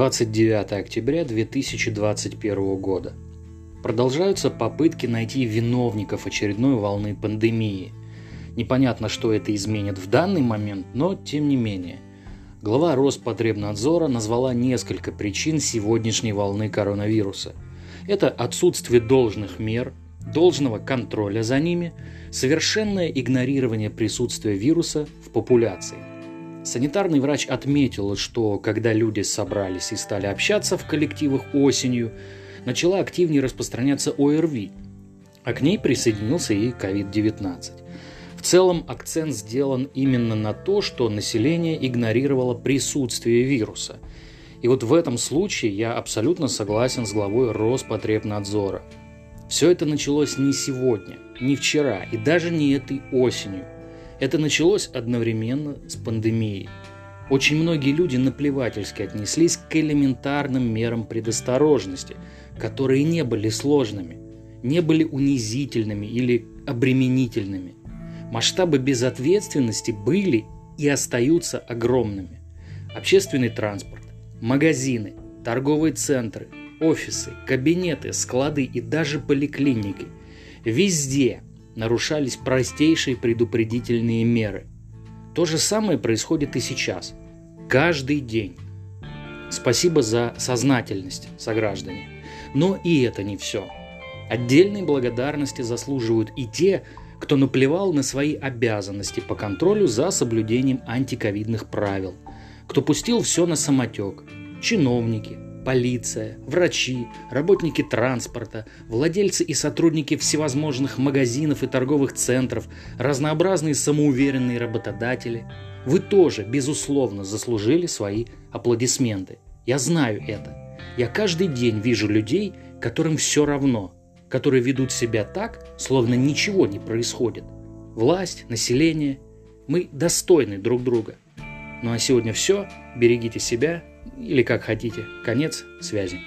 29 октября 2021 года. Продолжаются попытки найти виновников очередной волны пандемии. Непонятно, что это изменит в данный момент, но тем не менее. Глава Роспотребнадзора назвала несколько причин сегодняшней волны коронавируса. Это отсутствие должных мер, должного контроля за ними, совершенное игнорирование присутствия вируса в популяции. Санитарный врач отметил, что когда люди собрались и стали общаться в коллективах осенью, начала активнее распространяться ОРВИ, а к ней присоединился и COVID-19. В целом акцент сделан именно на то, что население игнорировало присутствие вируса. И вот в этом случае я абсолютно согласен с главой Роспотребнадзора. Все это началось не сегодня, не вчера и даже не этой осенью – это началось одновременно с пандемией. Очень многие люди наплевательски отнеслись к элементарным мерам предосторожности, которые не были сложными, не были унизительными или обременительными. Масштабы безответственности были и остаются огромными. Общественный транспорт, магазины, торговые центры, офисы, кабинеты, склады и даже поликлиники. Везде нарушались простейшие предупредительные меры. То же самое происходит и сейчас. Каждый день. Спасибо за сознательность, сограждане. Но и это не все. Отдельной благодарности заслуживают и те, кто наплевал на свои обязанности по контролю за соблюдением антиковидных правил, кто пустил все на самотек, чиновники, полиция, врачи, работники транспорта, владельцы и сотрудники всевозможных магазинов и торговых центров, разнообразные самоуверенные работодатели. Вы тоже, безусловно, заслужили свои аплодисменты. Я знаю это. Я каждый день вижу людей, которым все равно, которые ведут себя так, словно ничего не происходит. Власть, население. Мы достойны друг друга. Ну а сегодня все. Берегите себя или как хотите. Конец связи.